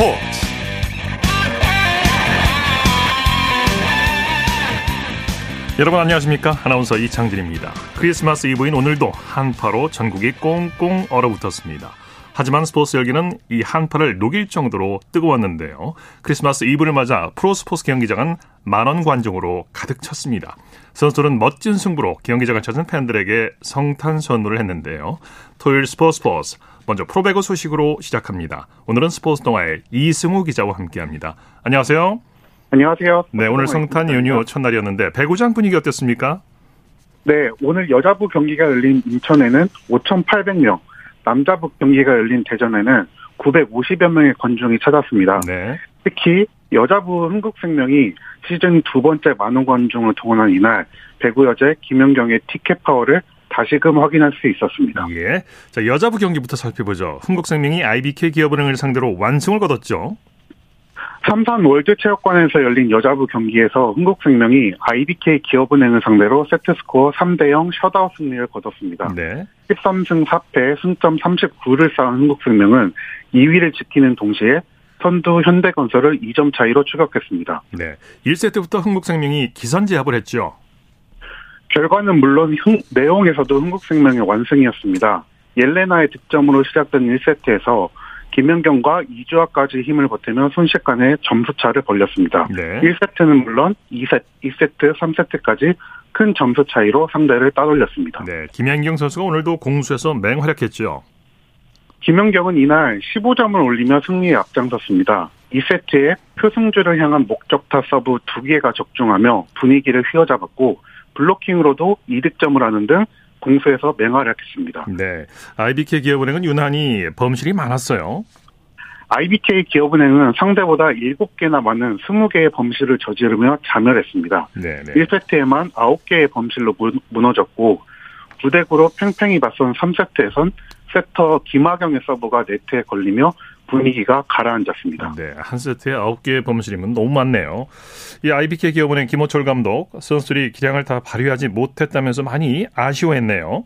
스포츠 여러분 안녕하십니까 아나운서 이창진입니다 크리스마스 이브인 오늘도 한파로 전국이 꽁꽁 얼어붙었습니다 하지만 스포츠 열기는 이 한파를 녹일 정도로 뜨거웠는데요. 크리스마스 이브를 맞아 프로스포츠 경기장은 만원 관중으로 가득 찼습니다. 선수들은 멋진 승부로 경기장을 찾은 팬들에게 성탄 선물을 했는데요. 토요일 스포츠 스포츠 먼저 프로배구 소식으로 시작합니다. 오늘은 스포츠 동아의 이승우 기자와 함께합니다. 안녕하세요. 안녕하세요. 네, 오늘 성탄 연휴 첫날이었는데 배구장 분위기 어땠습니까? 네, 오늘 여자부 경기가 열린 인천에는 5,800명, 남자부 경기가 열린 대전에는 950여 명의 관중이 찾았습니다. 네. 특히 여자부 흥국생명이 시즌 두 번째 만원 관중을 동원한 이날 배구 여제 김연경의 티켓 파워를 다시금 확인할 수 있었습니다. 예. 자, 여자부 경기부터 살펴보죠. 흥국생명이 IBK 기업은행을 상대로 완승을 거뒀죠. 삼산 월드체육관에서 열린 여자부 경기에서 흥국생명이 IBK 기업은행을 상대로 세트스코어 3대0 셧아웃 승리를 거뒀습니다. 네. 13승 4패 승점 39를 쌓은 흥국생명은 2위를 지키는 동시에 선두 현대건설을 2점 차이로 추격했습니다. 네. 1세트부터 흥국생명이 기선제압을 했죠. 결과는 물론 흥, 내용에서도 흥국생명의 완승이었습니다. 옐레나의 득점으로 시작된 1세트에서 김연경과 이주아까지 힘을 보태며 순식간에 점수차를 벌렸습니다. 네. 1세트는 물론 2세트, 2세트, 3세트까지 큰 점수 차이로 상대를 따돌렸습니다. 네, 김연경 선수가 오늘도 공수에서 맹활약했죠. 김연경은 이날 15점을 올리며 승리에 앞장섰습니다. 2세트에 표승주를 향한 목적타 서브 2개가 적중하며 분위기를 휘어잡았고 블로킹으로도 이득점을 하는 등 공수에서 맹활약했습니다. 네. IBK 기업은행은 유난히 범실이 많았어요. IBK 기업은행은 상대보다 7개나 많은 20개의 범실을 저지르며 자멸했습니다. 네네. 1세트에만 9개의 범실로 무너졌고 9대9로 팽팽히 맞선 3세트에선 세터 김하경의 서브가 네트에 걸리며 분위기가 가라앉았습니다. 네, 한 세트에 9개의 범실이면 너무 많네요. 이 IBK 기업은행 김호철 감독 선수들이 기량을 다 발휘하지 못했다면서 많이 아쉬워했네요.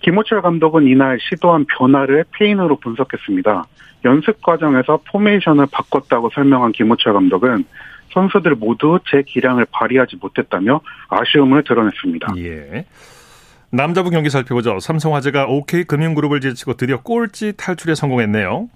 김호철 감독은 이날 시도한 변화를 패인으로 분석했습니다. 연습 과정에서 포메이션을 바꿨다고 설명한 김호철 감독은 선수들 모두 제 기량을 발휘하지 못했다며 아쉬움을 드러냈습니다. 예. 남자부 경기 살펴보죠. 삼성화재가 OK 금융그룹을 제치고 드디어 꼴찌 탈출에 성공했네요.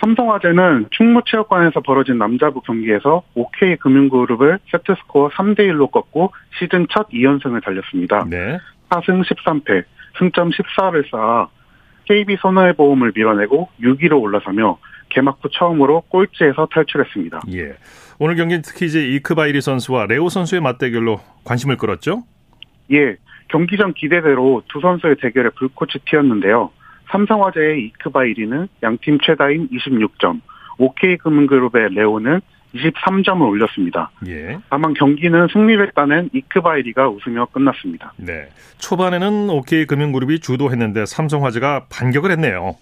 삼성화재는 충무체육관에서 벌어진 남자부 경기에서 OK 금융그룹을 세트스코어 3대 1로 꺾고 시즌 첫 2연승을 달렸습니다. 네. 4승 13패, 승점 14를 쌓아 KB 손해보험을 밀어내고 6위로 올라서며 개막 후 처음으로 꼴찌에서 탈출했습니다. 예. 오늘 경기는 특히 이제 이크바이리 선수와 레오 선수의 맞대결로 관심을 끌었죠? 예. 경기 전 기대대로 두 선수의 대결에 불꽃이 튀었는데요. 삼성화재의 이크바이리는 양팀 최다인 26점, OK금융그룹의 레오는 23점을 올렸습니다. 예. 다만 경기는 승리를 따낸 이크바이리가 웃으며 끝났습니다. 네. 초반에는 OK금융그룹이 주도했는데 삼성화재가 반격을 했네요.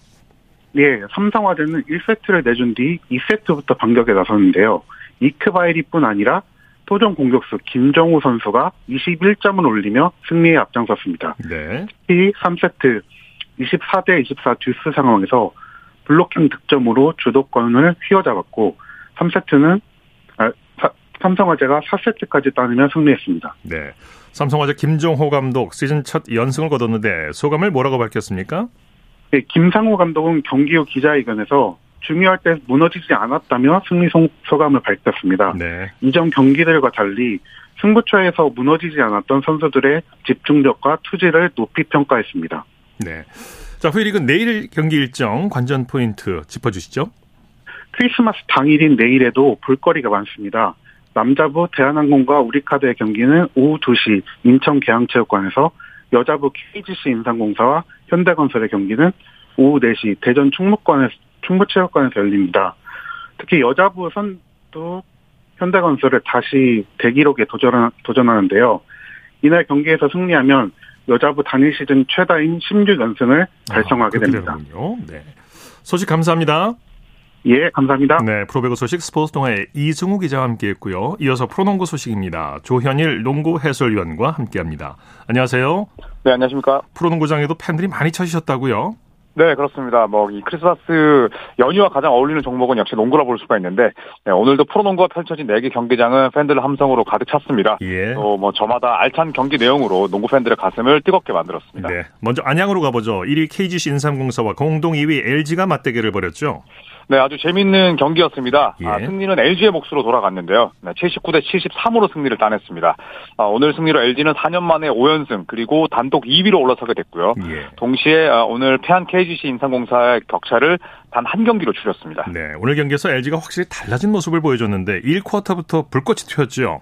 예, 삼성화재는 1세트를 내준 뒤 2세트부터 반격에 나섰는데요. 이크바이리뿐 아니라 토종 공격수 김정우 선수가 21점을 올리며 승리에 앞장섰습니다. 네. 특히 3세트 24대 24 듀스 상황에서 블로킹 득점으로 주도권을 휘어잡았고 3세트는 아, 삼성화재가 4세트까지 따내며 승리했습니다. 네. 삼성화재 김종호 감독 시즌 첫 연승을 거뒀는데 소감을 뭐라고 밝혔습니까? 네, 김상호 감독은 경기 후 기자회견에서 중요할 때 무너지지 않았다며 승리 소감을 밝혔습니다. 네. 이전 경기들과 달리 승부처에서 무너지지 않았던 선수들의 집중력과 투지를 높이 평가했습니다. 네. 자, 후일리그 내일 경기 일정 관전 포인트 짚어주시죠. 크리스마스 당일인 내일에도 볼거리가 많습니다. 남자부 대한항공과 우리카드의 경기는 오후 2시 인천 계양체육관에서 여자부 KGC 인상공사와 현대건설의 경기는 오후 4시 대전 충무관에서, 충무체육관에서 열립니다. 특히 여자부 선두 현대건설을 다시 대기록에 도전, 도전하는데요. 이날 경기에서 승리하면 여자부 단일 시즌 최다인 16연승을 달성하게 아, 됩니다. 네. 소식 감사합니다. 예, 감사합니다. 네, 프로배구 소식 스포츠 동아의 이승우 기자와 함께했고요. 이어서 프로농구 소식입니다. 조현일 농구 해설위원과 함께합니다. 안녕하세요. 네, 안녕하십니까. 프로농구장에도 팬들이 많이 찾으셨다고요? 네, 그렇습니다. 뭐, 이 크리스마스 연휴와 가장 어울리는 종목은 역시 농구라 볼 수가 있는데, 네, 오늘도 프로농구가 펼쳐진 4개 경기장은 팬들 함성으로 가득 찼습니다. 예. 또 뭐, 저마다 알찬 경기 내용으로 농구 팬들의 가슴을 뜨겁게 만들었습니다. 네. 먼저 안양으로 가보죠. 1위 KGC 인삼공사와 공동 2위 LG가 맞대결을 벌였죠. 네, 아주 재밌는 경기였습니다. 예. 아, 승리는 LG의 몫으로 돌아갔는데요. 네, 79대 73으로 승리를 따냈습니다. 아, 오늘 승리로 LG는 4년 만에 5연승 그리고 단독 2위로 올라서게 됐고요. 예. 동시에 아, 오늘 패한 KGC 인삼공사의 격차를 단 한 경기로 줄였습니다. 네. 오늘 경기에서 LG가 확실히 달라진 모습을 보여줬는데 1쿼터부터 불꽃이 튀었죠.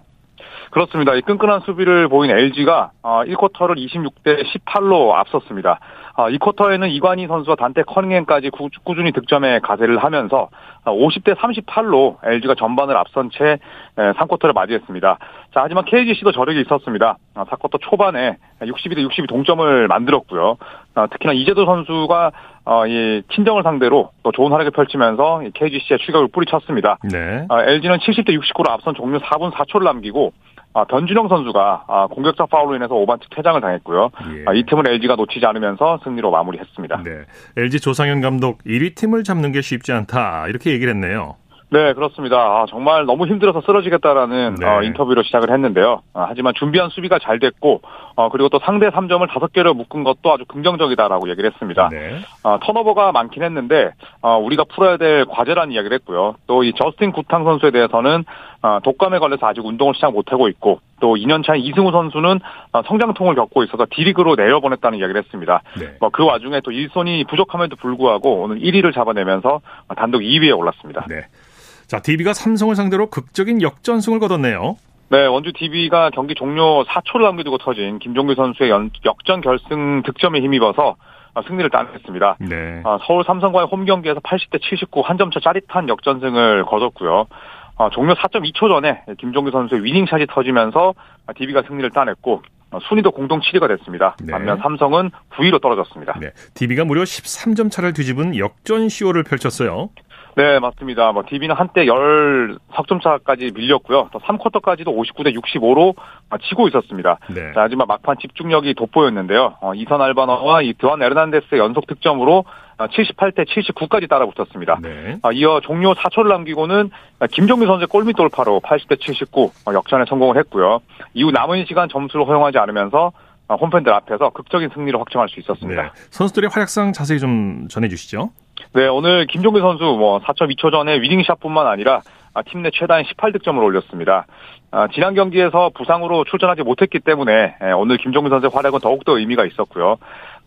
그렇습니다. 이 끈끈한 수비를 보인 LG가 1쿼터를 26대 18로 앞섰습니다. 아, 이 쿼터에는 이관희 선수와 단테 커닝햄까지 구, 꾸준히 득점에 가세를 하면서 50대 38로 LG가 전반을 앞선 채 3쿼터를 맞이했습니다. 자, 하지만 KGC도 저력이 있었습니다. 4쿼터 초반에 62대 62 동점을 만들었고요. 아, 특히나 이재도 선수가 어, 이 친정을 상대로 또 좋은 활약을 펼치면서 KGC의 추격을 뿌리쳤습니다. 네. LG는 70대 69로 앞선 종료 4분 4초를 남기고 아, 변준영 선수가 아, 공격적 파울로 인해서 5반칙 퇴장을 당했고요. 예. 아, 이 틈을 LG가 놓치지 않으면서 승리로 마무리했습니다. 네. LG 조상현 감독 1위 팀을 잡는 게 쉽지 않다. 이렇게 얘기를 했네요. 네, 그렇습니다. 아, 정말 너무 힘들어서 쓰러지겠다라는 네. 어, 인터뷰로 시작을 했는데요. 아, 하지만 준비한 수비가 잘 됐고, 어, 그리고 또 상대 3점을 5개를 묶은 것도 아주 긍정적이다라고 얘기를 했습니다. 네. 어, 턴오버가 많긴 했는데 어, 우리가 풀어야 될 과제라는 이야기를 했고요. 또 이 저스틴 구탕 선수에 대해서는 어, 독감에 걸려서 아직 운동을 시작 못하고 있고 또 2년차 이승우 선수는 어, 성장통을 겪고 있어서 D리그로 내려보냈다는 이야기를 했습니다. 네. 뭐 그 와중에 또 일손이 부족함에도 불구하고 오늘 1위를 잡아내면서 단독 2위에 올랐습니다. 네. 자, DB가 삼성을 상대로 극적인 역전승을 거뒀네요. 네, 원주 DB가 경기 종료 4초를 남겨두고 터진 김종규 선수의 연- 역전 결승 득점에 힘입어서 어, 승리를 따냈습니다. 네. 아, 서울 삼성과의 홈 경기에서 80대 79 한 점 차 짜릿한 역전승을 거뒀고요. 아, 종료 4.2초 전에 김종규 선수의 위닝샷이 터지면서 DB가 승리를 따냈고 어, 순위도 공동 7위가 됐습니다. 네. 반면 삼성은 9위로 떨어졌습니다. 네. DB가 무려 13점 차를 뒤집은 역전 시호를 펼쳤어요. 네, 맞습니다. 뭐 DB는 한때 10 석점 차까지 밀렸고요. 또 3쿼터까지도 59대 65로 치고 있었습니다. 네. 자, 하지만 막판 집중력이 돋보였는데요. 어, 이선 알바노와 이 드완 에르난데스의 연속 득점으로 78대 79까지 따라붙었습니다. 네. 아, 이어 종료 4초를 남기고는 김종규 선수의 골밑 돌파로 80대 79 어, 역전에 성공을 했고요. 이후 남은 시간 점수를 허용하지 않으면서 어, 홈팬들 앞에서 극적인 승리를 확정할 수 네. 있었습니다. 선수들의 활약상 자세히 좀 전해주시죠. 네, 오늘 김종규 선수 뭐 4.2초 전에 위닝샷뿐만 아니라 아, 팀내 최다인 18득점을 올렸습니다. 아, 지난 경기에서 부상으로 출전하지 못했기 때문에 예, 오늘 김종규 선수의 활약은 더욱더 의미가 있었고요.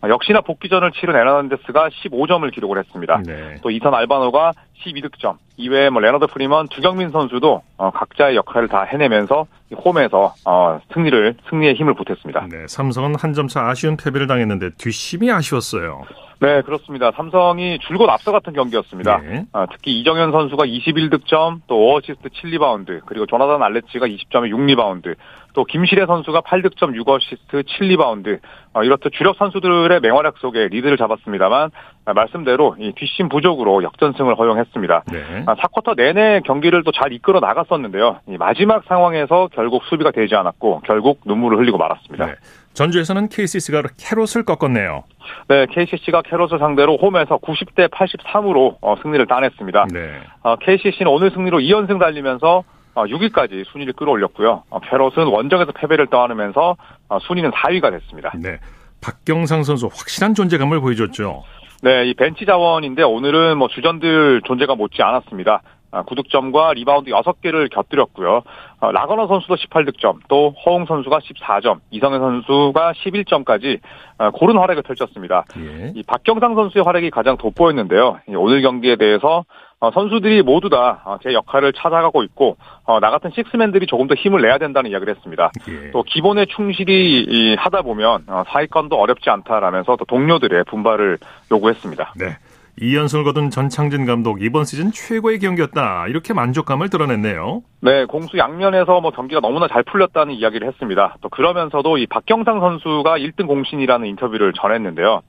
아, 역시나 복귀전을 치른 에르난데스가 15점을 기록을 했습니다. 네. 또 이선 알바노가 12득점. 이외에 뭐 레나드 프리먼, 두경민 선수도 어, 각자의 역할을 다 해내면서 이 홈에서 어, 승리를 승리의 힘을 보탰습니다. 네. 삼성은 한 점 차 아쉬운 패배를 당했는데 뒷심이 아쉬웠어요. 네, 그렇습니다. 삼성이 줄곧 앞서갔던 경기였습니다. 네. 아, 특히 이정현 선수가 21득점, 또 5어시스트 7리바운드, 그리고 조나단 알렛지가 20점에 6리바운드, 또 김시래 선수가 8득점 6어시스트 7리바운드, 어, 이렇듯 주력 선수들의 맹활약 속에 리드를 잡았습니다만 아, 말씀대로 이 뒷심 부족으로 역전승을 허용했습니다. 네. 아, 4쿼터 내내 경기를 또 잘 이끌어 나갔었는데요. 이 마지막 상황에서 결국 수비가 되지 않았고 결국 눈물을 흘리고 말았습니다. 네. 전주에서는 KCC가 캐롯을 꺾었네요. 네, KCC가 캐롯을 상대로 홈에서 90대 83으로 어, 승리를 따냈습니다. 네. 어, KCC는 오늘 승리로 2연승 달리면서 어, 6위까지 순위를 끌어올렸고요. 어, 캐롯은 원정에서 패배를 떠안으면서 어, 순위는 4위가 됐습니다. 네. 박경상 선수 확실한 존재감을 보여줬죠. 네, 이 벤치 자원인데 오늘은 뭐 주전들 존재감 못지 않았습니다. 아, 9득점과 리바운드 6개를 곁들였고요. 어, 라거너 선수도 18득점, 또 허웅 선수가 14점, 이성현 선수가 11점까지 어, 고른 활약을 펼쳤습니다. 예. 이 박경상 선수의 활약이 가장 돋보였는데요. 이 오늘 경기에 대해서 어, 선수들이 모두 다 제 역할을 찾아가고 있고 어, 나 같은 식스맨들이 조금 더 힘을 내야 된다는 이야기를 했습니다. 예. 또 기본에 충실히 이, 하다 보면 어, 사위권도 어렵지 않다라면서 또 동료들의 분발을 요구했습니다. 네. 2연승을 거둔 전창진 감독 이번 시즌 최고의 경기였다. 이렇게 만족감을 드러냈네요. 네, 공수 양면에서 뭐 경기가 너무나 잘 풀렸다는 이야기를 했습니다. 또 그러면서도 이 박경상 선수가 1등 공신이라는 인터뷰를 전했는데요.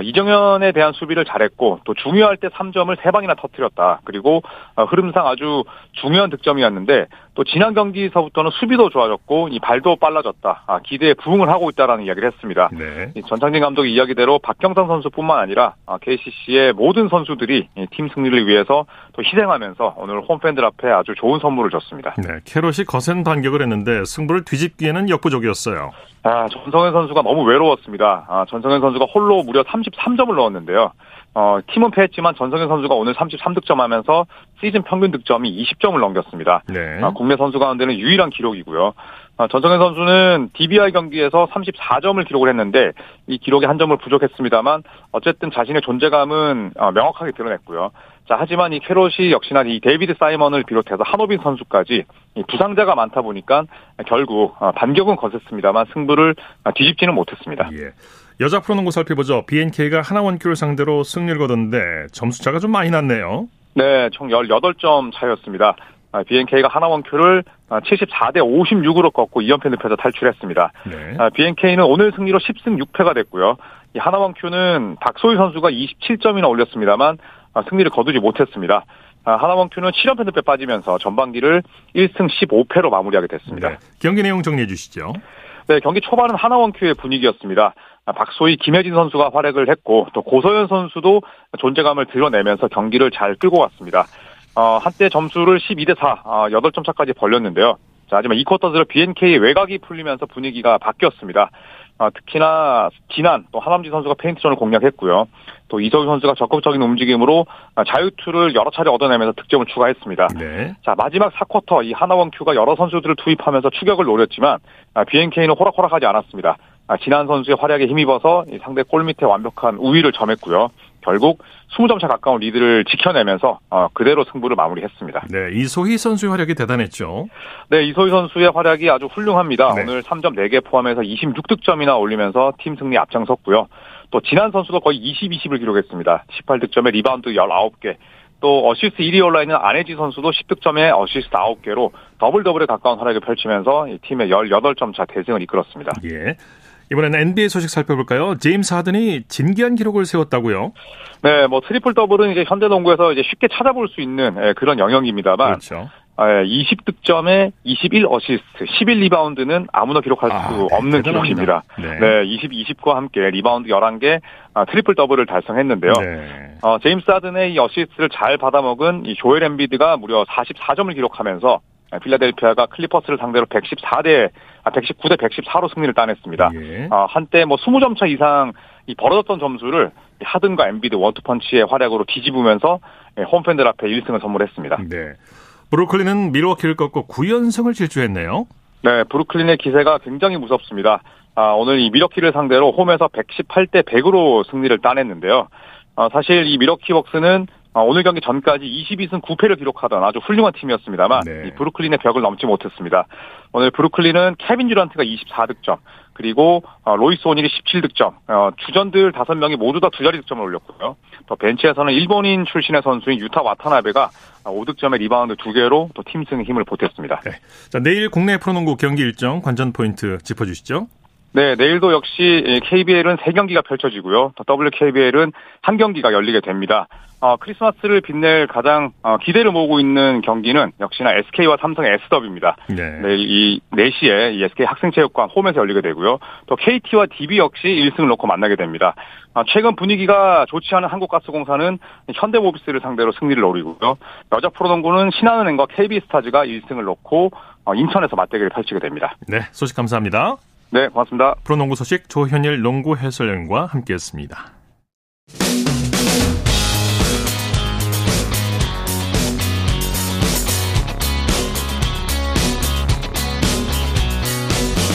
어, 이정현에 대한 수비를 잘했고 또 중요할 때 3점을 3방이나 터뜨렸다. 그리고 어, 흐름상 아주 중요한 득점이었는데 또 지난 경기에서부터는 수비도 좋아졌고 이 발도 빨라졌다. 아, 기대에 부응을 하고 있다라는 이야기를 했습니다. 네. 전창진 감독의 이야기대로 박경선 선수뿐만 아니라 KCC의 모든 선수들이 팀 승리를 위해서 또 희생하면서 오늘 홈팬들 앞에 아주 좋은 선물을 줬습니다. 네, 캐롯이 거센 반격을 했는데 승부를 뒤집기에는 역부족이었어요. 아, 전성현 선수가 너무 외로웠습니다. 아, 전성현 선수가 홀로 무려 33점을 넣었는데요. 어, 팀은 패했지만 전성현 선수가 오늘 33득점 하면서 시즌 평균 득점이 20점을 넘겼습니다. 네. 아, 국내 선수 가운데는 유일한 기록이고요. 아, 전성현 선수는 DBI 경기에서 34점을 기록을 했는데 이 기록이 한 점을 부족했습니다만 어쨌든 자신의 존재감은 어, 명확하게 드러냈고요. 자, 하지만 이 캐롯이 역시나 이 데이비드 사이먼을 비롯해서 한호빈 선수까지 부상자가 많다 보니까 결국 어, 반격은 거셌습니다만 승부를 뒤집지는 못했습니다. 예. 여자 프로농구 살펴보죠. BNK가 하나원큐를 상대로 승리를 거뒀는데 점수차가 좀 많이 났네요. 네, 총 18점 차였습니다. BNK가 하나원큐를 74대 56으로 꺾고 2연패 늪에서 탈출했습니다. 네. BNK는 오늘 승리로 10승 6패가 됐고요. 이 하나원큐는 박소희 선수가 27점이나 올렸습니다만 승리를 거두지 못했습니다. 하나원큐는 7연패 늪에 빠지면서 전반기를 1승 15패로 마무리하게 됐습니다. 네. 경기 내용 정리해 주시죠. 네, 경기 초반은 하나원큐의 분위기였습니다. 박소희, 김혜진 선수가 활약을 했고 또 고서현 선수도 존재감을 드러내면서 경기를 잘 끌고 갔습니다. 어, 한때 점수를 12대 4, 어, 8점 차까지 벌렸는데요. 자, 하지만 이 쿼터 들어 BNK의 외곽이 풀리면서 분위기가 바뀌었습니다. 어, 특히나 지난 또 하남지 선수가 페인트전을 공략했고요. 또 이정희 선수가 적극적인 움직임으로 자유투를 여러 차례 얻어내면서 득점을 추가했습니다. 네. 자 마지막 4쿼터 이 하나원 큐가 여러 선수들을 투입하면서 추격을 노렸지만 BNK는 호락호락하지 않았습니다. 아, 지난 선수의 활약에 힘입어서 상대 골 밑에 완벽한 우위를 점했고요. 결국 20점 차 가까운 리드를 지켜내면서 어, 그대로 승부를 마무리했습니다. 네, 이소희 선수의 활약이 대단했죠. 네, 이소희 선수의 활약이 아주 훌륭합니다. 네. 오늘 3점 4개 포함해서 26득점이나 올리면서 팀 승리 앞장섰고요. 또 진안 선수도 거의 20, 20을 기록했습니다. 18득점에 리바운드 19개, 또 어시스트 1위 올라 있는 안혜지 선수도 10득점에 어시스트 9개로 더블 더블에 가까운 활약을 펼치면서 팀의 18점 차 대승을 이끌었습니다. 예. 이번에는 NBA 소식 살펴볼까요? 제임스 하든이 진기한 기록을 세웠다고요? 네, 뭐 트리플 더블은 이제 현대 농구에서 이제 쉽게 찾아볼 수 있는 예, 그런 영역입니다만 그렇죠. 20득점에 21 어시스트, 11 리바운드는 아무나 기록할 아, 수 네, 없는 기록입니다. 네. 네, 20, 20과 함께 리바운드 11개, 아, 트리플 더블을 달성했는데요. 네. 어, 제임스 하든의 이 어시스트를 잘 받아먹은 이 조엘 엠비드가 무려 44점을 기록하면서 필라델피아가 클리퍼스를 상대로 114대 119대 114로 승리를 따냈습니다. 예. 어, 한때 뭐 20점 차 이상 이 벌어졌던 점수를 하든과 엠비드 원투펀치의 활약으로 뒤집으면서 예, 홈팬들 앞에 1승을 선물했습니다. 네. 브루클린은 밀워키를 꺾고 9연승을 질주했네요. 네, 브루클린의 기세가 굉장히 무섭습니다. 아, 오늘 이 밀워키를 상대로 홈에서 118대 100으로 승리를 따냈는데요. 아, 사실 이 밀워키 벅스는 아, 오늘 경기 전까지 22승 9패를 기록하던 아주 훌륭한 팀이었습니다만 네. 이 브루클린의 벽을 넘지 못했습니다. 오늘 브루클린은 케빈 듀란트가 24득점 그리고 어, 로이스 오닐이 17득점 어, 주전들 5명이 모두 다 두 자리 득점을 올렸고요. 또 벤치에서는 일본인 출신의 선수인 유타 와타나베가 5득점의 리바운드 2개로 또 팀 승에 힘을 보탰습니다. 네. 자, 내일 국내 프로농구 경기 일정 관전 포인트 짚어주시죠. 네, 내일도 역시 KBL은 3경기가 펼쳐지고요. 또 WKBL은 한 경기가 열리게 됩니다. 어, 크리스마스를 빛낼 가장 어, 기대를 모으고 있는 경기는 역시나 SK와 삼성의 S더비입니다. 네. 내일 이 4시에 이 SK 학생체육관 홈에서 열리게 되고요. 또 KT와 DB 역시 1승을 놓고 만나게 됩니다. 어, 최근 분위기가 좋지 않은 한국가스공사는 현대모비스를 상대로 승리를 노리고요. 여자 프로농구는 신한은행과 KB스타즈가 1승을 놓고 어, 인천에서 맞대결을 펼치게 됩니다. 네, 소식 감사합니다. 네, 고맙습니다. 프로농구 소식 조현일 농구 해설위원과 함께했습니다.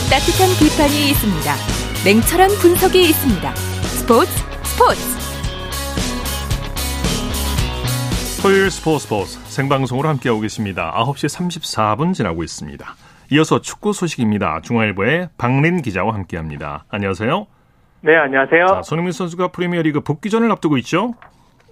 따뜻한 비판이 있습니다. 냉철한 분석이 있습니다. 스포츠 스포츠. 토요일 스포츠 스포츠 생방송으로 함께하고 계십니다. 9시 34분 지나고 있습니다. 이어서 축구 소식입니다. 중앙일보의 박린 기자와 함께합니다. 안녕하세요. 네, 안녕하세요. 자, 손흥민 선수가 프리미어리그 복귀전을 앞두고 있죠?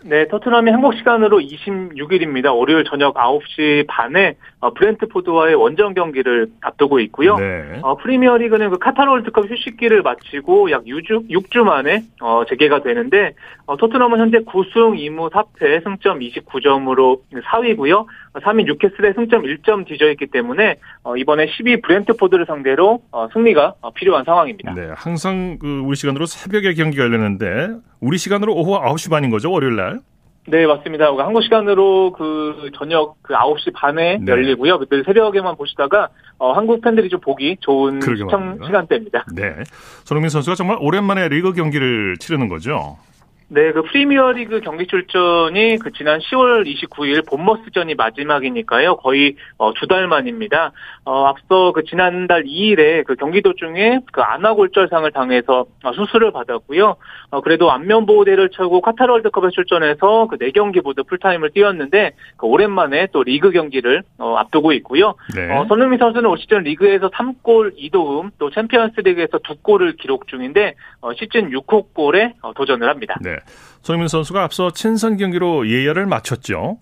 네, 토트넘이 한국 시간으로 26일입니다. 월요일 저녁 9시 반에 어, 브렌트포드와의 원정 경기를 앞두고 있고요. 네. 어, 프리미어리그는 그 카타르 월드컵 휴식기를 마치고 약 6주, 6주 만에 어, 재개가 되는데 어, 토트넘은 현재 9승 2무 4패 승점 29점으로 4위고요. 3위 뉴캐슬의 승점 1점 뒤져 있기 때문에 어, 이번에 12 브렌트포드를 상대로 어, 승리가 어, 필요한 상황입니다. 네, 항상 그 우리 시간으로 새벽에 경기가 열리는데 우리 시간으로 오후 9시 반인 거죠, 월요일 날? 네, 맞습니다. 한국 시간으로 그 저녁 그 9시 반에 네. 열리고요. 그때 새벽에만 보시다가 어, 한국 팬들이 좀 보기 좋은 시청 말입니다. 시간대입니다. 네. 손흥민 선수가 정말 오랜만에 리그 경기를 치르는 거죠. 네, 그 프리미어리그 경기 출전이 그 지난 10월 29일 본머스전이 마지막이니까요. 거의 어, 두달 만입니다. 어, 앞서 그 지난달 2일에 그 경기 도중에 그 안와골절상을 당해서 어, 수술을 받았고요. 어, 그래도 안면 보호대를 차고 카타르 월드컵에 출전해서 그 4경기 모두 풀타임을 뛰었는데 그 오랜만에 또 리그 경기를 어, 앞두고 있고요. 네. 어, 손흥민 선수는 올 시즌 리그에서 3골 2도움 또 챔피언스 리그에서 2골을 기록 중인데 어, 시즌 6호 골에 어, 도전을 합니다. 네. 손흥민 선수가 앞서 친선 경기로 예열을 마쳤죠.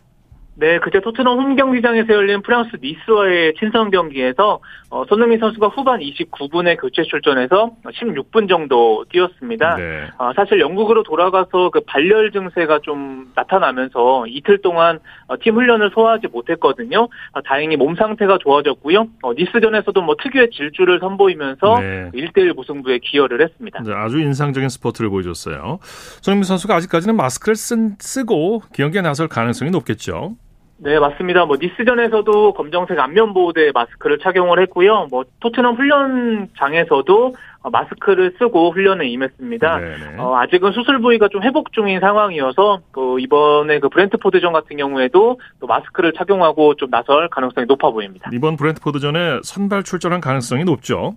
네, 그제 토트넘 홈 경기장에서 열린 프랑스 니스와의 친선 경기에서 어, 손흥민 선수가 후반 29분에 교체 출전해서 16분 정도 뛰었습니다. 네. 어, 사실 영국으로 돌아가서 그 발열 증세가 좀 나타나면서 이틀 동안 어, 팀 훈련을 소화하지 못했거든요. 어, 다행히 몸 상태가 좋아졌고요. 어, 니스전에서도 뭐 특유의 질주를 선보이면서 네. 1대1 무승부에 기여를 했습니다. 네, 아주 인상적인 스포트를 보여줬어요. 손흥민 선수가 아직까지는 마스크를 쓴, 쓰고 경기에 나설 가능성이 높겠죠. 네, 맞습니다. 뭐 니스전에서도 검정색 안면 보호대 마스크를 착용을 했고요. 뭐 토트넘 훈련장에서도 마스크를 쓰고 훈련에 임했습니다. 어, 아직은 수술 부위가 좀 회복 중인 상황이어서 그 이번에 그 브렌트포드전 같은 경우에도 또 마스크를 착용하고 좀 나설 가능성이 높아 보입니다. 이번 브렌트포드전에 선발 출전한 가능성이 높죠.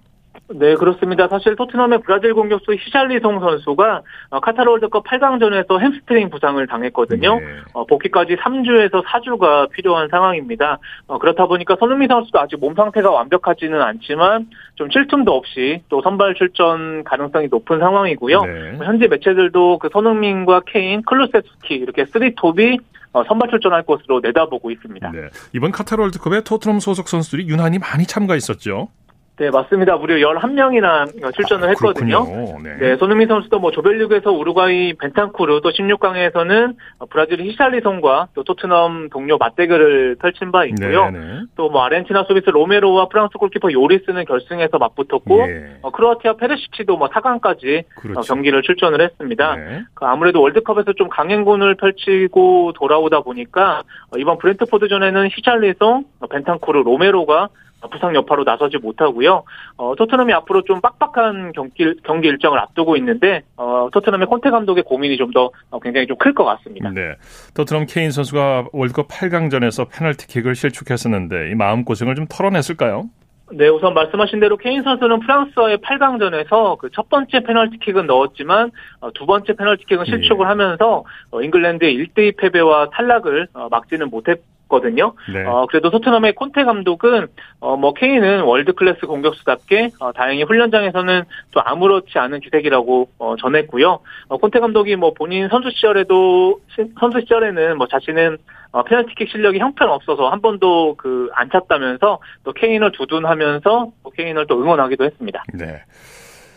네, 그렇습니다. 사실 토트넘의 브라질 공격수 히샬리송 선수가 어, 카타르 월드컵 8강전에서 햄스트링 부상을 당했거든요. 네. 어, 복귀까지 3주에서 4주가 필요한 상황입니다. 어, 그렇다 보니까 손흥민 선수도 아직 몸 상태가 완벽하지는 않지만 좀쉴 틈도 없이 또 선발 출전 가능성이 높은 상황이고요. 네. 현재 매체들도 그 손흥민과 케인, 쿨루셉스키 이렇게 3톱이 선발 출전할 것으로 내다보고 있습니다. 네. 이번 카타르 월드컵에 토트넘 소속 선수들이 유난히 많이 참가했었죠. 네, 맞습니다. 무려 11명이나 출전을 아, 했거든요. 네. 네. 손흥민 선수도 뭐 조별리그에서 우루과이 벤탄쿠르 또 16강에서는 브라질 히샬리송과 또 토트넘 동료 맞대결을 펼친 바 있고요. 네, 네. 또뭐 아르헨티나 소비스 로메로와 프랑스 골키퍼 요리스는 결승에서 맞붙었고 네. 어, 크로아티아 페르시치도 뭐 4강까지 어, 그렇죠. 경기를 출전을 했습니다. 네. 그 아무래도 월드컵에서 좀 강행군을 펼치고 돌아오다 보니까 어, 이번 브렌트포드전에는 히샬리송, 벤탄쿠르, 로메로가 부상 여파로 나서지 못하고요. 어, 토트넘이 앞으로 좀 빡빡한 경기, 경기 일정을 앞두고 있는데 어, 토트넘의 콘테 감독의 고민이 좀더 어, 굉장히 좀 클 것 같습니다. 네. 토트넘 케인 선수가 월드컵 8강전에서 페널티킥을 실축했었는데 이 마음 고생을 좀 털어냈을까요? 네, 우선 말씀하신 대로 케인 선수는 프랑스와의 8강전에서 그 첫 번째 페널티킥은 넣었지만 어, 두 번째 페널티킥은 실축을 예. 하면서 어, 잉글랜드의 1대2 패배와 탈락을 어, 막지는 못했 거든요. 네. 어, 그래도 토트넘의 콘테 감독은 어, 뭐 케인은 월드 클래스 공격수답게 어, 다행히 훈련장에서는 또 아무렇지 않은 기색이라고 어, 전했고요. 어, 콘테 감독이 뭐 본인 선수 시절에도 선수 시절에는 뭐 자신은 어, 페널티킥 실력이 형편없어서 한 번도 그 안 찼다면서 또 케인을 두둔하면서 또 케인을 또 응원하기도 했습니다. 네.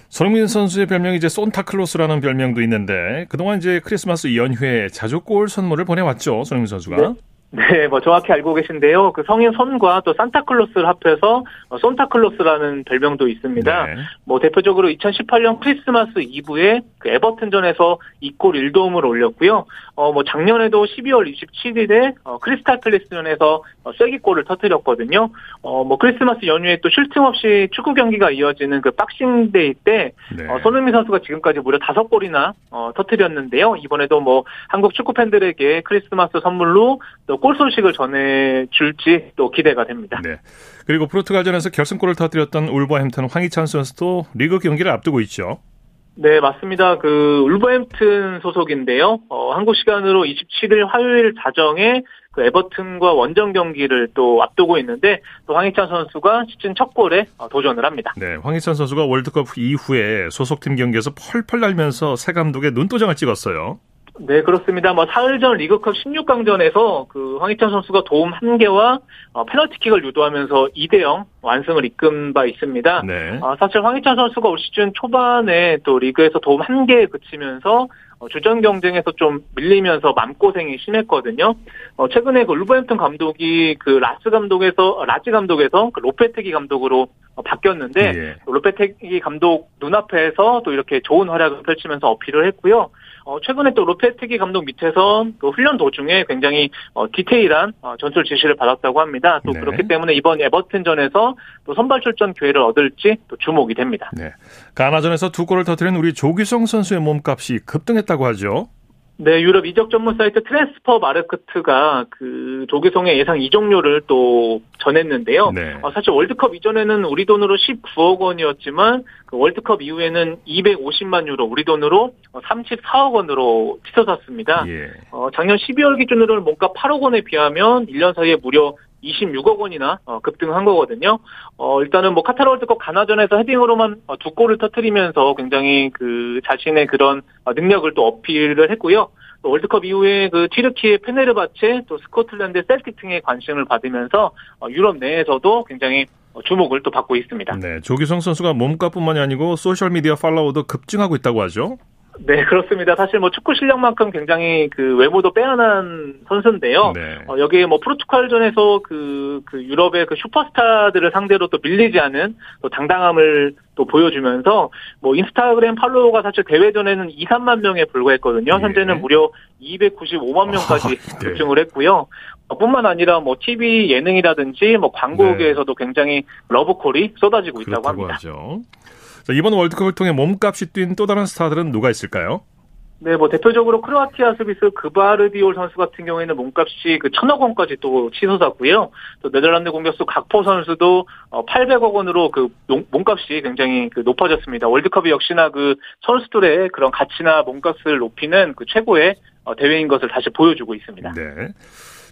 손흥민 선수의 별명이 이제 손타클로스라는 별명도 있는데 그동안 이제 크리스마스 연휴에 자주 골 선물을 보내왔죠 손흥민 선수가. 네. 네, 뭐 정확히 알고 계신데요. 그 성인 손과 또 산타클로스를 합해서 손타클로스라는 별명도 있습니다. 네. 뭐 대표적으로 2018년 크리스마스 이브에 그 에버튼전에서 2골 1도움을 올렸고요. 어, 뭐 작년에도 12월 27일에 어, 크리스탈 플레스전에서 어, 쐐기골을 터뜨렸거든요. 어, 뭐 크리스마스 연휴에 또 쉴 틈 없이 축구 경기가 이어지는 그 박싱데이 때 네. 어, 손흥민 선수가 지금까지 무려 5골이나 어, 터뜨렸는데요. 이번에도 뭐 한국 축구 팬들에게 크리스마스 선물로 또 골 소식을 전해줄지 또 기대가 됩니다. 네. 그리고 포르투갈전에서 결승골을 터뜨렸던 울버햄튼 황희찬 선수도 리그 경기를 앞두고 있죠. 네, 맞습니다. 그 울버햄튼 소속인데요. 어, 한국 시간으로 27일 화요일 자정에 그 에버튼과 원정 경기를 또 앞두고 있는데 또 황희찬 선수가 시즌 첫 골에 어, 도전을 합니다. 네, 황희찬 선수가 월드컵 이후에 소속팀 경기에서 펄펄 날면서 새 감독의 눈도장을 찍었어요. 네, 그렇습니다. 뭐 사흘 전 리그컵 16강전에서 그 황희찬 선수가 도움 1개와 어, 페널티킥을 유도하면서 2대 0 완승을 이끈 바 있습니다. 네. 어, 사실 황희찬 선수가 올 시즌 초반에 또 리그에서 도움 1개에 그치면서 어, 주전 경쟁에서 좀 밀리면서 맘고생이 심했거든요. 어, 최근에 그 울버햄튼 감독이 그 라스 감독에서 라지 감독에서 그 로페테기 감독으로 어, 바뀌었는데 예. 로페테기 감독 눈앞에서 또 이렇게 좋은 활약을 펼치면서 어필을 했고요. 어, 최근에 또 로페테기 감독 밑에서 그 훈련 도중에 굉장히 어, 디테일한 어, 전술 지시를 받았다고 합니다. 또 네. 그렇기 때문에 이번 에버튼전에서 또 선발 출전 기회를 얻을지 또 주목이 됩니다. 네. 가나전에서 두 골을 터뜨린 우리 조규성 선수의 몸값이 급등했다고 하죠. 네, 유럽 이적 전문 사이트 트랜스퍼 마르크트가 그 조규성의 예상 이적료를 또 전했는데요. 네. 어, 사실 월드컵 이전에는 우리 돈으로 19억 원이었지만 그 월드컵 이후에는 250만 유로, 우리 돈으로 34억 원으로 치솟았습니다. 예. 어, 작년 12월 기준으로는 몸값 8억 원에 비하면 1년 사이에 무려 26억 원이나 어, 급등한 거거든요. 어, 일단은 뭐 카타르 월드컵 가나전에서 헤딩으로만 어, 두 골을 터트리면서 굉장히 그 자신의 그런 어, 능력을 또 어필을 했고요. 또 월드컵 이후에 그 튀르키예의 페네르바체 또 스코틀랜드 셀틱 등의 관심을 받으면서 어, 유럽 내에서도 굉장히 주목을 또 받고 있습니다. 네, 조규성 선수가 몸값뿐만이 아니고 소셜 미디어 팔로워도 급증하고 있다고 하죠. 네, 그렇습니다. 사실 뭐 축구 실력만큼 굉장히 그 외모도 빼어난 선수인데요. 네. 어, 여기에 뭐 포르투갈전에서 그, 그 유럽의 그 슈퍼스타들을 상대로 또 밀리지 않은 또 당당함을 또 보여주면서 뭐 인스타그램 팔로워가 사실 대회전에는 2, 3만 명에 불과했거든요. 예. 현재는 무려 295만 명까지 아, 네. 급증을 했고요. 어, 뿐만 아니라 뭐 TV 예능이라든지 뭐 광고계에서도 네. 굉장히 러브콜이 쏟아지고 있다고 합니다. 하죠. 자, 이번 월드컵을 통해 몸값이 뛴 또 다른 스타들은 누가 있을까요? 네, 뭐 대표적으로 크로아티아 수비수 그바르디올 선수 같은 경우에는 몸값이 그 천억 원까지 또 치솟았고요. 또 네덜란드 공격수 각포 선수도 800억 어, 원으로 그 몸값이 굉장히 그 높아졌습니다. 월드컵이 역시나 그 선수들의 그런 가치나 몸값을 높이는 그 최고의 어, 대회인 것을 다시 보여주고 있습니다. 네.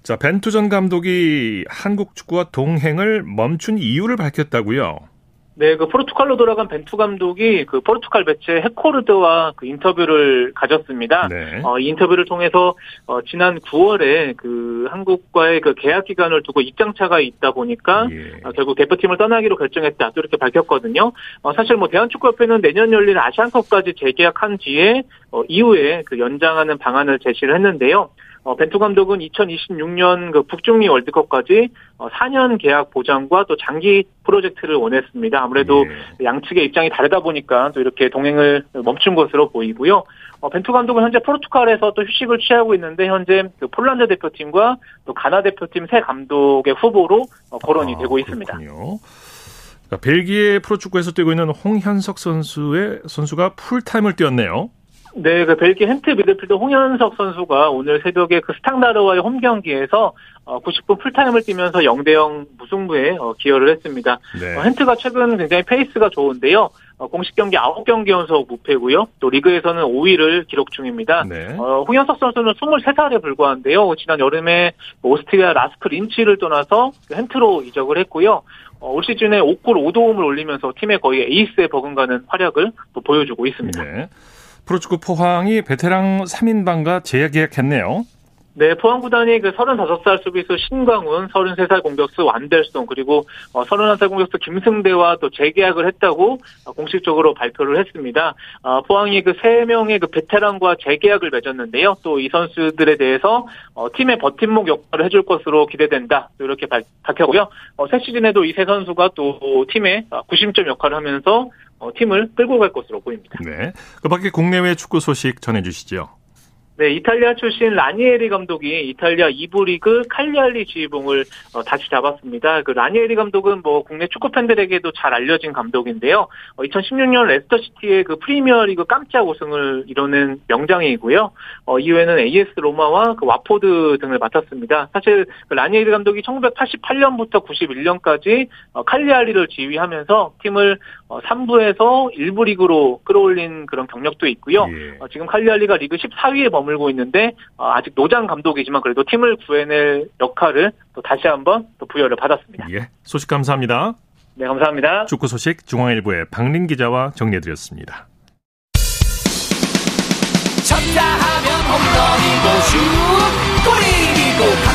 자, 벤투전 감독이 한국 축구와 동행을 멈춘 이유를 밝혔다고요. 네, 그 포르투갈로 돌아간 벤투 감독이 그 포르투갈 매체 해코르드와 그 인터뷰를 가졌습니다. 네. 어, 이 인터뷰를 통해서 어, 지난 9월에 그 한국과의 그 계약 기간을 두고 입장차가 있다 보니까 예. 어, 결국 대표팀을 떠나기로 결정했다. 또 이렇게 밝혔거든요. 어, 사실 뭐 대한축구협회는 내년 열릴 아시안컵까지 재계약한 뒤에 어, 이후에 그 연장하는 방안을 제시를 했는데요. 어, 벤투 감독은 2026년 그 북중미 월드컵까지 어, 4년 계약 보장과 또 장기 프로젝트를 원했습니다. 아무래도 예. 양측의 입장이 다르다 보니까 또 이렇게 동행을 멈춘 것으로 보이고요. 어, 벤투 감독은 현재 포르투갈에서 또 휴식을 취하고 있는데 현재 그 폴란드 대표팀과 또 가나 대표팀 새 감독의 후보로 어, 거론이 아, 되고 있습니다. 그렇군요. 벨기에 프로축구에서 뛰고 있는 홍현석 선수의 선수가 풀타임을 뛰었네요. 네, 그 벨기에 헨트 미드필더 홍현석 선수가 오늘 새벽에 그 스탕다르와의 홈 경기에서 90분 어, 풀타임을 뛰면서 0대 0 무승부에 어, 기여를 했습니다. 네. 어, 헨트가 최근 굉장히 페이스가 좋은데요. 공식 경기 9경기 연속 무패고요. 또 리그에서는 5위를 기록 중입니다. 네. 어, 홍현석 선수는 23살에 불과한데요. 지난 여름에 오스트리아 라스크 린츠를 떠나서 헨트로 이적을 했고요. 어, 올 시즌에 5골 5도움을 올리면서 팀의 거의 에이스에 버금가는 활약을 또 보여주고 있습니다. 네. 프로축구 포항이 베테랑 3인방과 재계약했네요. 네, 포항 구단이 그 35살 수비수 신광훈, 33살 공격수 완델송, 그리고 31살 어, 공격수 김승대와 또 재계약을 했다고 어, 공식적으로 발표를 했습니다. 어, 포항이 그 3명의 그 베테랑과 재계약을 맺었는데요. 또 이 선수들에 대해서 팀의 버팀목 역할을 해줄 것으로 기대된다. 이렇게 밝혔고요. 새 시즌에도 이 세 선수가 또 팀의 구심점 역할을 하면서 팀을 끌고 갈 것으로 보입니다. 네. 그 밖에 국내외 축구 소식 전해주시죠. 네, 이탈리아 출신 라니에리 감독이 이탈리아 2부 리그 칼리알리 지휘봉을 어, 다시 잡았습니다. 그 라니에리 감독은 뭐 국내 축구 팬들에게도 잘 알려진 감독인데요. 어, 2016년 레스터 시티의 그 프리미어 리그 깜짝 우승을 이뤄낸 명장이고요. 어, 이후에는 AS 로마와 그 와포드 등을 맡았습니다. 사실 그 라니에리 감독이 1988년부터 91년까지 어, 칼리아리를 지휘하면서 팀을 어, 3부에서 1부 리그로 끌어올린 그런 경력도 있고요. 예. 어, 지금 칼리아리가 리그 14위에 머물 머물고 있는데 어, 아직 노장 감독이지만 그래도 팀을 구해낼 역할을 또 다시 한번 또 부여를 받았습니다. 예, 소식 감사합니다. 네, 감사합니다. 축구 소식 중앙일보의 박린 기자와 정리해드렸습니다. 쳤다 하면 홈런이고 슛 골이고 각본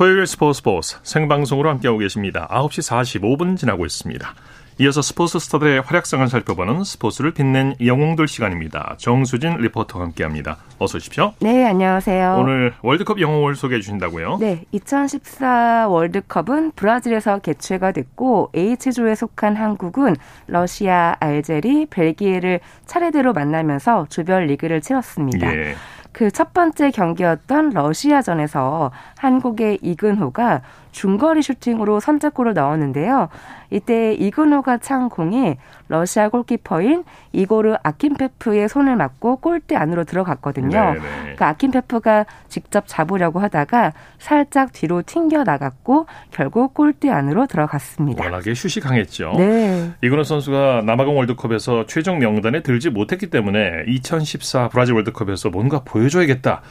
토요일 스포츠 스포츠 생방송으로 함께하고 계십니다. 9시 45분 지나고 있습니다. 이어서 스포츠 스타들의 활약상을 살펴보는 스포츠를 빛낸 영웅들 시간입니다. 정수진 리포터와 함께합니다. 어서 오십시오. 네, 안녕하세요. 오늘 월드컵 영웅을 소개해 주신다고요? 네, 2014 월드컵은 브라질에서 개최가 됐고 H조에 속한 한국은 러시아, 알제리, 벨기에를 차례대로 만나면서 조별 리그를 치렀습니다. 예. 그 첫 번째 경기였던 러시아전에서 한국의 이근호가 중거리 슈팅으로 선제골을 넣었는데요. 이때 이근호가 찬 공이 러시아 골키퍼인 이고르 아킨페프의 손을 맞고 골대 안으로 들어갔거든요. 그 아킨페프가 직접 잡으려고 하다가 살짝 뒤로 튕겨 나갔고 결국 골대 안으로 들어갔습니다. 워낙에 슛이 강했죠. 네. 이근호 선수가 남아공 월드컵에서 최종 명단에 들지 못했기 때문에 2014 브라질 월드컵에서 뭔가 보여줘야겠다.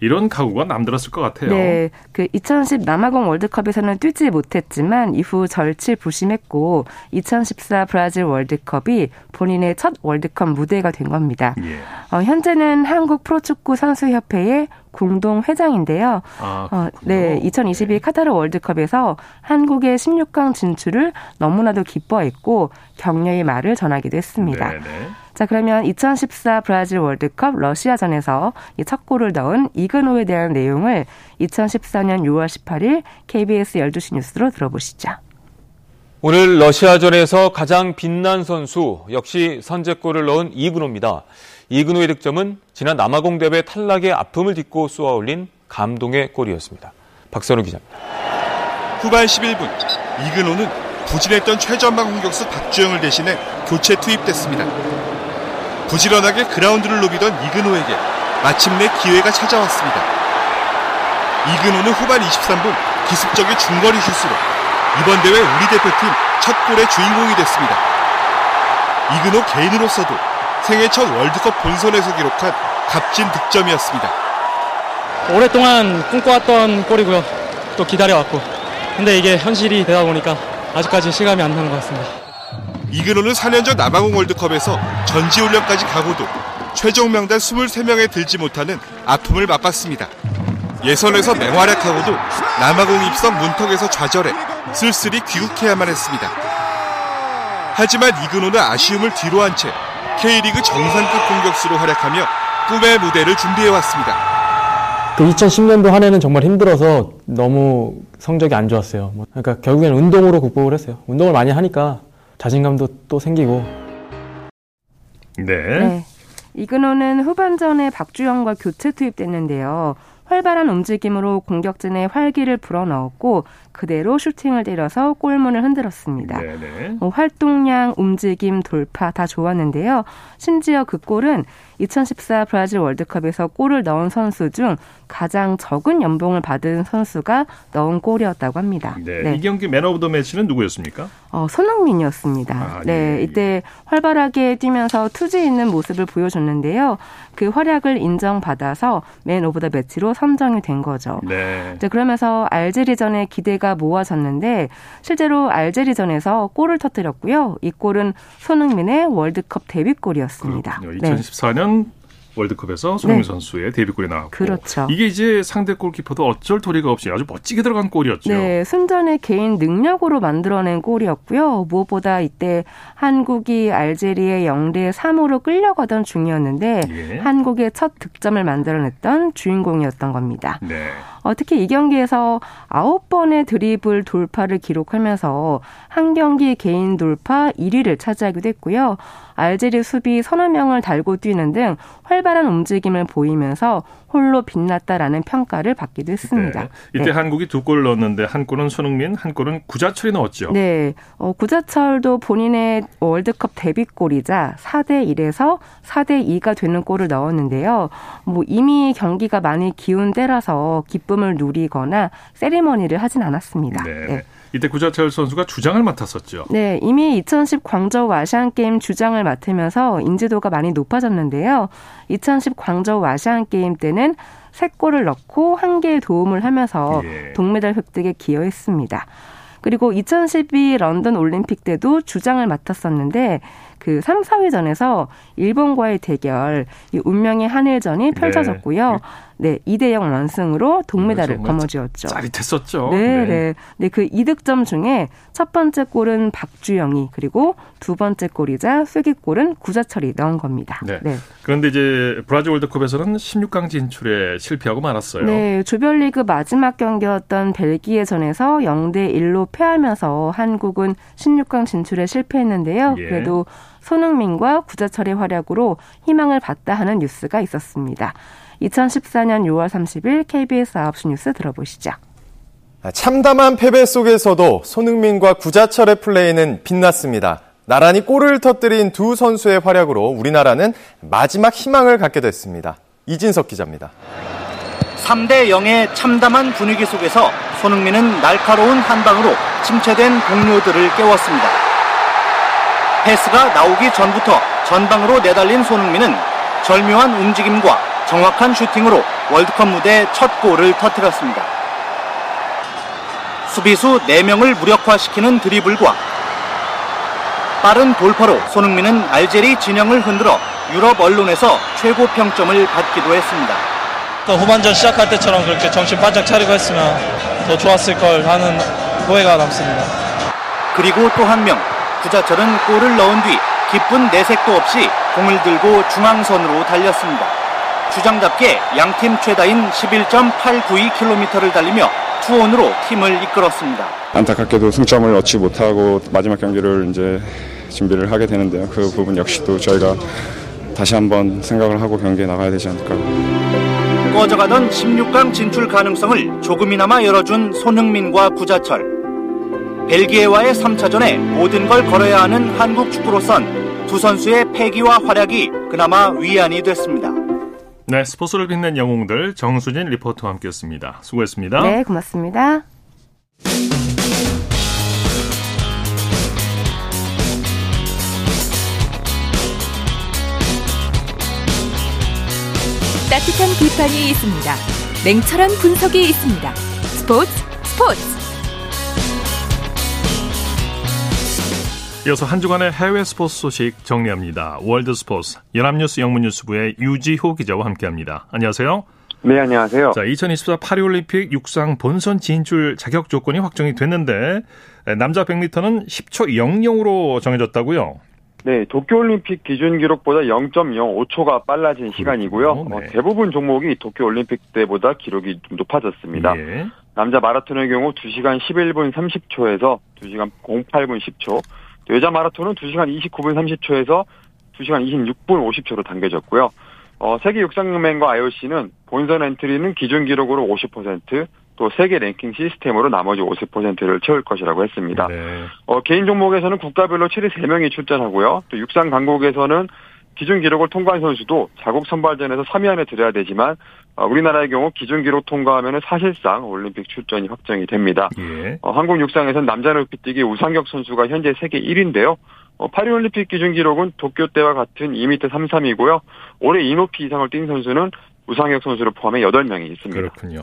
이런 각오가 남들었을 것 같아요. 네. 그 2010 남아공 월드컵에서는 뛰지 못했지만 이후 절치부심했고 2014 브라질 월드컵이 본인의 첫 월드컵 무대가 된 겁니다. 예. 어, 현재는 한국 프로축구 선수협회의 공동 회장인데요. 아, 어, 네, 2022 카타르 월드컵에서 한국의 16강 진출을 너무나도 기뻐했고 격려의 말을 전하기도 했습니다. 네네. 네. 자, 그러면 2014 브라질 월드컵 러시아전에서 이 첫 골을 넣은 이근호에 대한 내용을 2014년 6월 18일 KBS 12시 뉴스로 들어보시죠. 오늘 러시아전에서 가장 빛난 선수 역시 선제골을 넣은 이근호입니다. 이근호의 득점은 지난 남아공 대회 탈락의 아픔을 딛고 쏘아올린 감동의 골이었습니다. 박선우 기자입니다. 후반 11분 이근호는 부진했던 최전방 공격수 박주영을 대신해 교체 투입됐습니다. 부지런하게 그라운드를 누비던 이근호에게 마침내 기회가 찾아왔습니다. 이근호는 후반 23분 기습적인 중거리 슛으로 이번 대회 우리 대표팀 첫 골의 주인공이 됐습니다. 이근호 개인으로서도 생애 첫 월드컵 본선에서 기록한 값진 득점이었습니다. 오랫동안 꿈꿔왔던 골이고요. 또 기다려왔고. 근데 이게 현실이 되다 보니까 아직까지 실감이 안 나는 것 같습니다. 이근호는 4년 전 남아공 월드컵에서 전지훈련까지 가고도 최종 명단 23명에 들지 못하는 아픔을 맛봤습니다. 예선에서 맹활약하고도 남아공 입성 문턱에서 좌절해 쓸쓸히 귀국해야만 했습니다. 하지만 이근호는 아쉬움을 뒤로 한 채 K리그 정상급 공격수로 활약하며 꿈의 무대를 준비해왔습니다. 그 2010년도 한 해는 정말 힘들어서 너무 성적이 안 좋았어요. 뭐 그러니까 결국에는 운동으로 극복을 했어요. 운동을 많이 하니까 자신감도 또 생기고. 네. 네. 이근호는 후반전에 박주영과 교체 투입됐는데요. 활발한 움직임으로 공격진의 활기를 불어넣었고 그대로 슈팅을 때려서 골문을 흔들었습니다. 어, 활동량, 움직임, 돌파 다 좋았는데요. 심지어 그 골은 2014 브라질 월드컵에서 골을 넣은 선수 중 가장 적은 연봉을 받은 선수가 넣은 골이었다고 합니다. 네. 네. 이 경기 맨 오브 더 매치는 누구였습니까? 어, 손흥민이었습니다. 아, 네. 예, 예. 이때 활발하게 뛰면서 투지 있는 모습을 보여줬는데요. 그 활약을 인정받아서 맨 오브 더 매치로 선정이 된 거죠. 네. 이제 그러면서 알제리전에 기대가 모아졌는데 실제로 알제리전에서 골을 터뜨렸고요. 이 골은 손흥민의 월드컵 데뷔골이었습니다. 그렇군요. 2014년 네. 월드컵에서 손흥민 네. 선수의 데뷔골이 나왔고 그렇죠. 이게 이제 상대 골키퍼도 어쩔 도리가 없이 아주 멋지게 들어간 골이었죠. 네, 순전의 개인 능력으로 만들어낸 골이었고요. 무엇보다 이때 한국이 알제리의 0대 3으로 끌려가던 중이었는데 예. 한국의 첫 득점을 만들어냈던 주인공이었던 겁니다. 네. 어, 특히 이 경기에서 9번의 드리블 돌파를 기록하면서 한 경기 개인 돌파 1위를 차지하기도 했고요. 알제리 수비 서너 명을 달고 뛰는 등 활발한 움직임을 보이면서 홀로 빛났다라는 평가를 받기도 했습니다. 네. 이때 네. 한국이 두 골을 넣었는데 한 골은 손흥민, 한 골은 구자철이 넣었죠. 네. 어, 구자철도 본인의 월드컵 데뷔골이자 4대 1에서 4대 2가 되는 골을 넣었는데요. 뭐 이미 경기가 많이 기운 때라서 기쁨 기쁨을 누리거나 세리머니를 하진 않았습니다. 네. 네. 이때 구자철 선수가 주장을 맡았었죠. 네, 이미 2010 광저우 아시안 게임 주장을 맡으면서 인지도가 많이 높아졌는데요. 2010 광저우 아시안 게임 때는 3골을 넣고 한 개의 도움을 하면서 예. 동메달 획득에 기여했습니다. 그리고 2012 런던 올림픽 때도 주장을 맡았었는데 그 3, 4위전에서 일본과의 대결, 이 운명의 한일전이 네. 펼쳐졌고요. 네. 네, 2대 0 완승으로 동메달을 거머쥐었죠. 짜릿했었죠. 네, 네. 네. 네, 그 2득점 중에 첫 번째 골은 박주영이 그리고 두 번째 골이자 쐐기골은 구자철이 넣은 겁니다. 네. 네. 그런데 이제 브라질 월드컵에서는 16강 진출에 실패하고 말았어요. 네, 조별리그 마지막 경기였던 벨기에전에서 0대 1로 패하면서 한국은 16강 진출에 실패했는데요. 예. 그래도 손흥민과 구자철의 활약으로 희망을 봤다 하는 뉴스가 있었습니다. 2014년 6월 30일 KBS 9시 뉴스 들어보시죠. 참담한 패배 속에서도 손흥민과 구자철의 플레이는 빛났습니다. 나란히 골을 터뜨린 두 선수의 활약으로 우리나라는 마지막 희망을 갖게 됐습니다. 이진석 기자입니다. 3대 0의 참담한 분위기 속에서 손흥민은 날카로운 한 방으로 침체된 동료들을 깨웠습니다. 패스가 나오기 전부터 전방으로 내달린 손흥민은 절묘한 움직임과 정확한 슈팅으로 월드컵 무대 첫 골을 터뜨렸습니다. 수비수 4명을 무력화시키는 드리블과 빠른 돌파로 손흥민은 알제리 진영을 흔들어 유럽 언론에서 최고 평점을 받기도 했습니다. 후반전 시작할 때처럼 그렇게 정신 바짝 차리고 했으면 더 좋았을 걸 하는 후회가 남습니다. 그리고 또 한 명, 구자철은 골을 넣은 뒤 기쁜 내색도 없이 공을 들고 중앙선으로 달렸습니다. 주장답게 양팀 최다인 11.892km를 달리며 투혼으로 팀을 이끌었습니다. 안타깝게도 승점을 얻지 못하고 마지막 경기를 이제 준비를 하게 되는데요. 그 부분 역시 또 저희가 다시 한번 생각을 하고 경기에 나가야 되지 않을까. 꺼져가던 16강 진출 가능성을 조금이나마 열어준 손흥민과 구자철. 벨기에와의 3차전에 모든 걸 걸어야 하는 한국 축구로선 두 선수의 패기와 활약이 그나마 위안이 됐습니다. 네, 스포츠를 빛낸 영웅들 정수진 리포터와 함께했습니다. 수고했습니다. 네, 고맙습니다. 따뜻한 비판이 있습니다. 냉철한 분석이 있습니다. 스포츠 스포츠 이어서 한 주간의 해외 스포츠 소식 정리합니다. 월드 스포츠 연합뉴스 영문뉴스부의 유지호 기자와 함께합니다. 안녕하세요. 네, 안녕하세요. 자, 2024 파리올림픽 육상 본선 진출 자격 조건이 확정이 됐는데 남자 100m는 10초 00으로 정해졌다고요? 네, 도쿄올림픽 기준 기록보다 0.05초가 빨라진 그렇군요. 시간이고요. 어, 네. 어, 대부분 종목이 도쿄올림픽 때보다 기록이 좀 높아졌습니다. 예. 남자 마라톤의 경우 2시간 11분 30초에서 2시간 08분 10초, 여자 마라톤은 2시간 29분 30초에서 2시간 26분 50초로 당겨졌고요. 어, 세계 육상연맹과 IOC는 본선 엔트리는 기준 기록으로 50%, 또 세계 랭킹 시스템으로 나머지 50%를 채울 것이라고 했습니다. 네. 어, 개인 종목에서는 국가별로 최대 3명이 출전하고요. 또 육상 강국에서는 기준 기록을 통과한 선수도 자국 선발전에서 3위 안에 들어야 되지만 어, 우리나라의 경우 기준 기록 통과하면 사실상 올림픽 출전이 확정이 됩니다. 예. 어, 한국 육상에서는 남자 높이뛰기 우상혁 선수가 현재 세계 1위인데요. 어, 파리올림픽 기준 기록은 도쿄 때와 같은 2m 33이고요. 올해 이 높이 이상을 뛴 선수는 우상혁 선수를 포함해 8명이 있습니다. 그렇군요.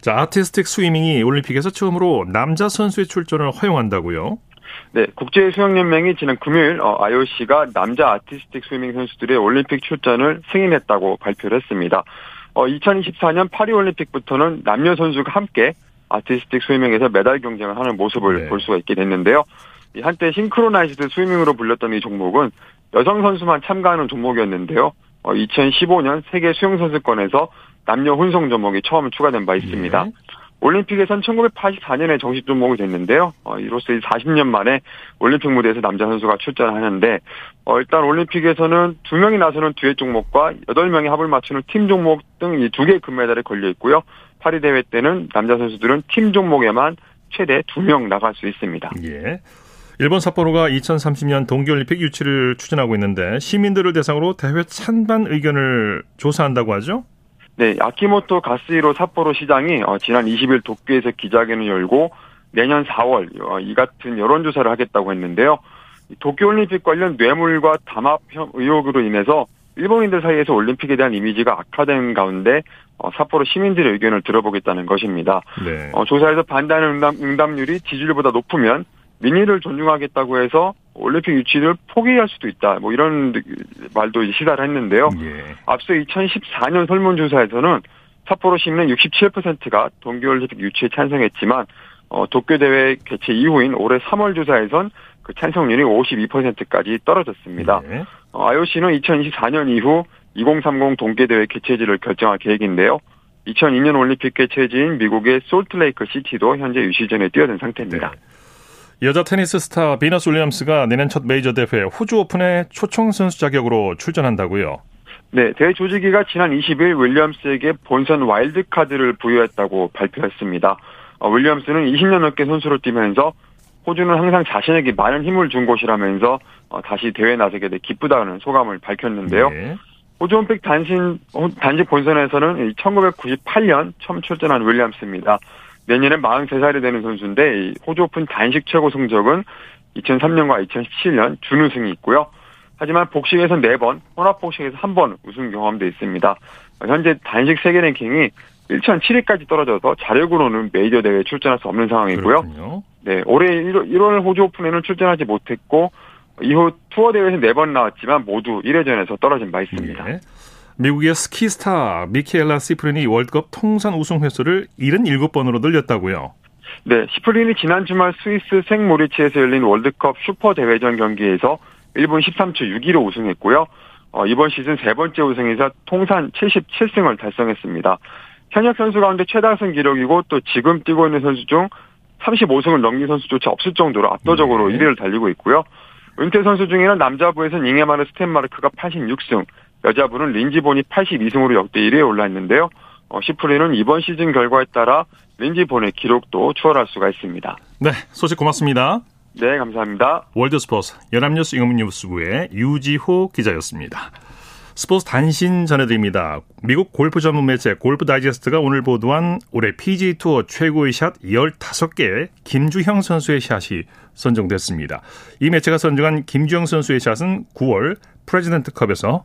자, 아티스틱 스위밍이 올림픽에서 처음으로 남자 선수의 출전을 허용한다고요? 네, 국제수영연맹이 지난 금요일 어, IOC가 남자 아티스틱 스위밍 선수들의 올림픽 출전을 승인했다고 발표를 했습니다. 어, 2024년 파리올림픽부터는 남녀 선수가 함께 아티스틱 스위밍에서 메달 경쟁을 하는 모습을 네. 볼 수가 있게 됐는데요. 한때 싱크로나이즈드 스위밍으로 불렸던 이 종목은 여성 선수만 참가하는 종목이었는데요. 어, 2015년 세계 수영 선수권에서 남녀 혼성 종목이 처음 추가된 바 있습니다. 네. 올림픽에선 1984년에 정식 종목이 됐는데요. 어, 이로써 40년 만에 올림픽 무대에서 남자 선수가 출전하는데 어, 일단 올림픽에서는 두 명이 나서는 듀엣 종목과 여덟 명이 합을 맞추는 팀 종목 등 이 두 개의 금메달에 걸려 있고요. 파리 대회 때는 남자 선수들은 팀 종목에만 최대 두명 나갈 수 있습니다. 예. 일본 삿포로가 2030년 동계올림픽 유치를 추진하고 있는데 시민들을 대상으로 대회 찬반 의견을 조사한다고 하죠? 네, 아키모토 가스히로 삿포로 시장이 어, 지난 20일 도쿄에서 기자회견을 열고 내년 4월 어, 이 같은 여론조사를 하겠다고 했는데요. 도쿄올림픽 관련 뇌물과 담합 의혹으로 인해서 일본인들 사이에서 올림픽에 대한 이미지가 악화된 가운데 어, 삿포로 시민들의 의견을 들어보겠다는 것입니다. 네. 어, 조사에서 반대하는 응답, 응답률이 지지율보다 높으면 민의를 존중하겠다고 해서 올림픽 유치를 포기할 수도 있다. 뭐 이런 말도 시사를 했는데요. 예. 앞서 2014년 설문조사에서는 삿포로 시민은 67%가 동계올림픽 유치에 찬성했지만 어, 도쿄 대회 개최 이후인 올해 3월 조사에선 그 찬성률이 52%까지 떨어졌습니다. 네. 어, IOC는 2024년 이후 2030 동계대회 개최지를 결정할 계획인데요. 2002년 올림픽 개최지인 미국의 솔트레이크 시티도 현재 유치전에 뛰어든 상태입니다. 네. 여자 테니스 스타 비너스 윌리엄스가 내년 첫 메이저 대회 호주 오픈에 초청 선수 자격으로 출전한다고요. 네, 대회 조직위가 지난 20일 윌리엄스에게 본선 와일드 카드를 부여했다고 발표했습니다. 어, 윌리엄스는 20년 넘게 선수로 뛰면서 호주는 항상 자신에게 많은 힘을 준 곳이라면서 어, 다시 대회에 나서게 돼 기쁘다는 소감을 밝혔는데요. 네. 호주 올림픽 단신, 단식 본선에서는 1998년 처음 출전한 윌리엄스입니다. 내년에 43살이 되는 선수인데 호주 오픈 단식 최고 성적은 2003년과 2017년 준우승이 있고요. 하지만 복식에서 4번, 혼합복식에서 1번 우승 경험도 있습니다. 현재 단식 세계 랭킹이 1,007위까지 떨어져서 자력으로는 메이저 대회에 출전할 수 없는 상황이고요. 그렇군요. 네, 올해 1월, 1월 호주 오픈에는 출전하지 못했고 이후 투어 대회에서 4번 나왔지만 모두 1회전에서 떨어진 바 있습니다. 네. 미국의 스키 스타 미케일라 시프린이 월드컵 통산 우승 횟수를 77번으로 늘렸다고요. 네, 시프린이 지난 주말 스위스 생모리츠에서 열린 월드컵 슈퍼 대회전 경기에서 1분 13초 6으로 우승했고요. 어, 이번 시즌 세 번째 우승이자 통산 77승을 달성했습니다. 현역 선수 가운데 최다승 기록이고 또 지금 뛰고 있는 선수 중 35승을 넘긴 선수조차 없을 정도로 압도적으로 네. 1위를 달리고 있고요. 은퇴 선수 중에는 남자부에서는 잉에마르 스텐마르크가 86승, 여자부는 린지본이 82승으로 역대 1위에 올라 있는데요. 어, 시프린은 이번 시즌 결과에 따라 린지본의 기록도 추월할 수가 있습니다. 네, 소식 고맙습니다. 네, 감사합니다. 월드스포츠 연합뉴스 영문뉴스부의 유지호 기자였습니다. 스포츠 단신 전해드립니다. 미국 골프 전문 매체 골프 다이제스트가 오늘 보도한 올해 PGA 투어 최고의 샷 15개 김주형 선수의 샷이 선정됐습니다. 이 매체가 선정한 김주형 선수의 샷은 9월 프레지던트 컵에서